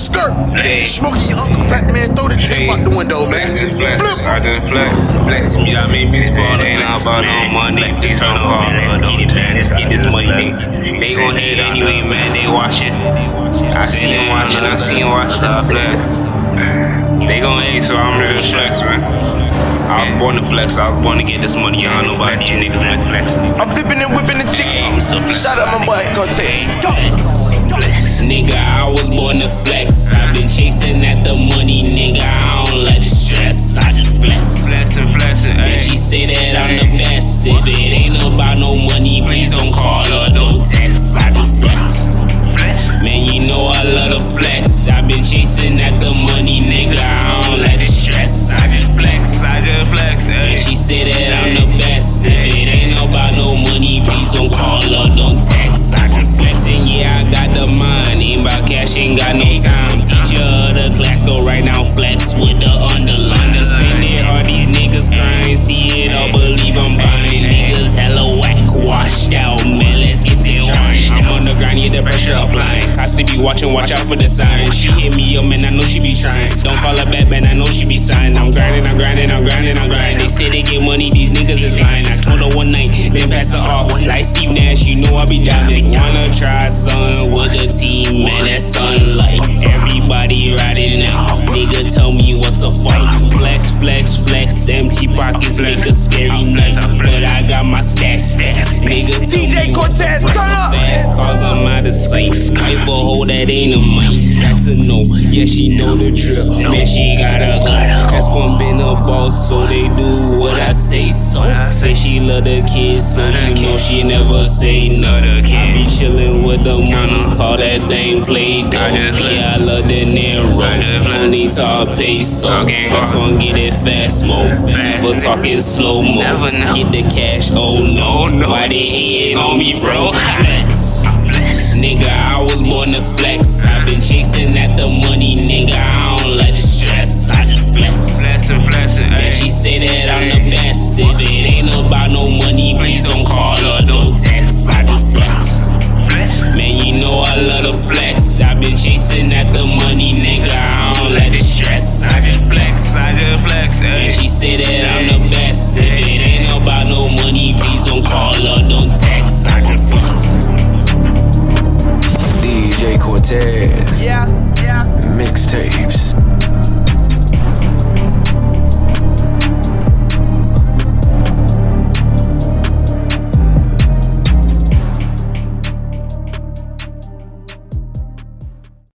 skirt. Smoking your Uncle Pac-Man, throw the tape out the window, man. Flex, flex, Flip. I just flex. Flex me, I mean, bitch, for all ain't not about no money. To turn up all for no tax. Get this money, nigga. They gon' hate anyway, man. They watch it. I see them watching, I see them watching. I flex. They gon' hate, so I'm just flex, man. I was born to flex. I was born to get this money. Y'all know about these niggas, man. Flex. I'm flipping and whipping the chicken. Shout out my boy Cortez. Nigga, I was born to flex. I've been chasing at the money, nigga. I don't like the stress. I just flex. Flexing, flexing, And she say that I'm the best. If it ain't about no money, please don't call or don't text. I just flex. Man, you know I love the flex. I've been chasing at the money, nigga. Say that I'm the best. If it ain't about no money, please don't call or don't text. I just flexing, yeah, I got the mind. Ain't about cash, ain't got no time. Teacher of the class, go right now, flex with the underline. Spend it hard, these niggas crying. See it all, believe I'm buying. Niggas hella whack, washed out, man. Let's get this washed I'm on the grind, yeah, the pressure applying. Cost to be watching, watch out for the signs. She hit me up, man, I know she be trying. Don't call her back, man, I know she be signed. I'm grinding, I'm grinding, I'm grinding. Get money, these niggas is lying. I told her one night, then pass her off. Like Steve Nash, you know I be diving. Wanna try something with the team, man, flex. Empty pockets make a scary night. But I got my stats, stats. Nigga, DJ a Cortez, turn up. Fast cars, I'm out of sight. Wife a hoe that ain't a mic. Got to know, yeah, she know the drill. Man, she got a gun. That's gon' been a boss, so they do what I say. So say she love the kids, so you know she never say no. I be chillin' with the money, call that thing play doh. Yeah, I love the narrow. Only talk peso. Next one get it fast mo. For talking slow mo. Get the cash, oh, oh no. Why they hating on me, bro? Flex. Nigga, I was born to flex. I've been chasing at the money, nigga. I don't like the stress. I just flex. Flexing, flexing. And she say that I'm the best. If it ain't about no money, please don't call or don't text. I just flex. Man, you know I love the flex. I've been chasing at the Mixtape.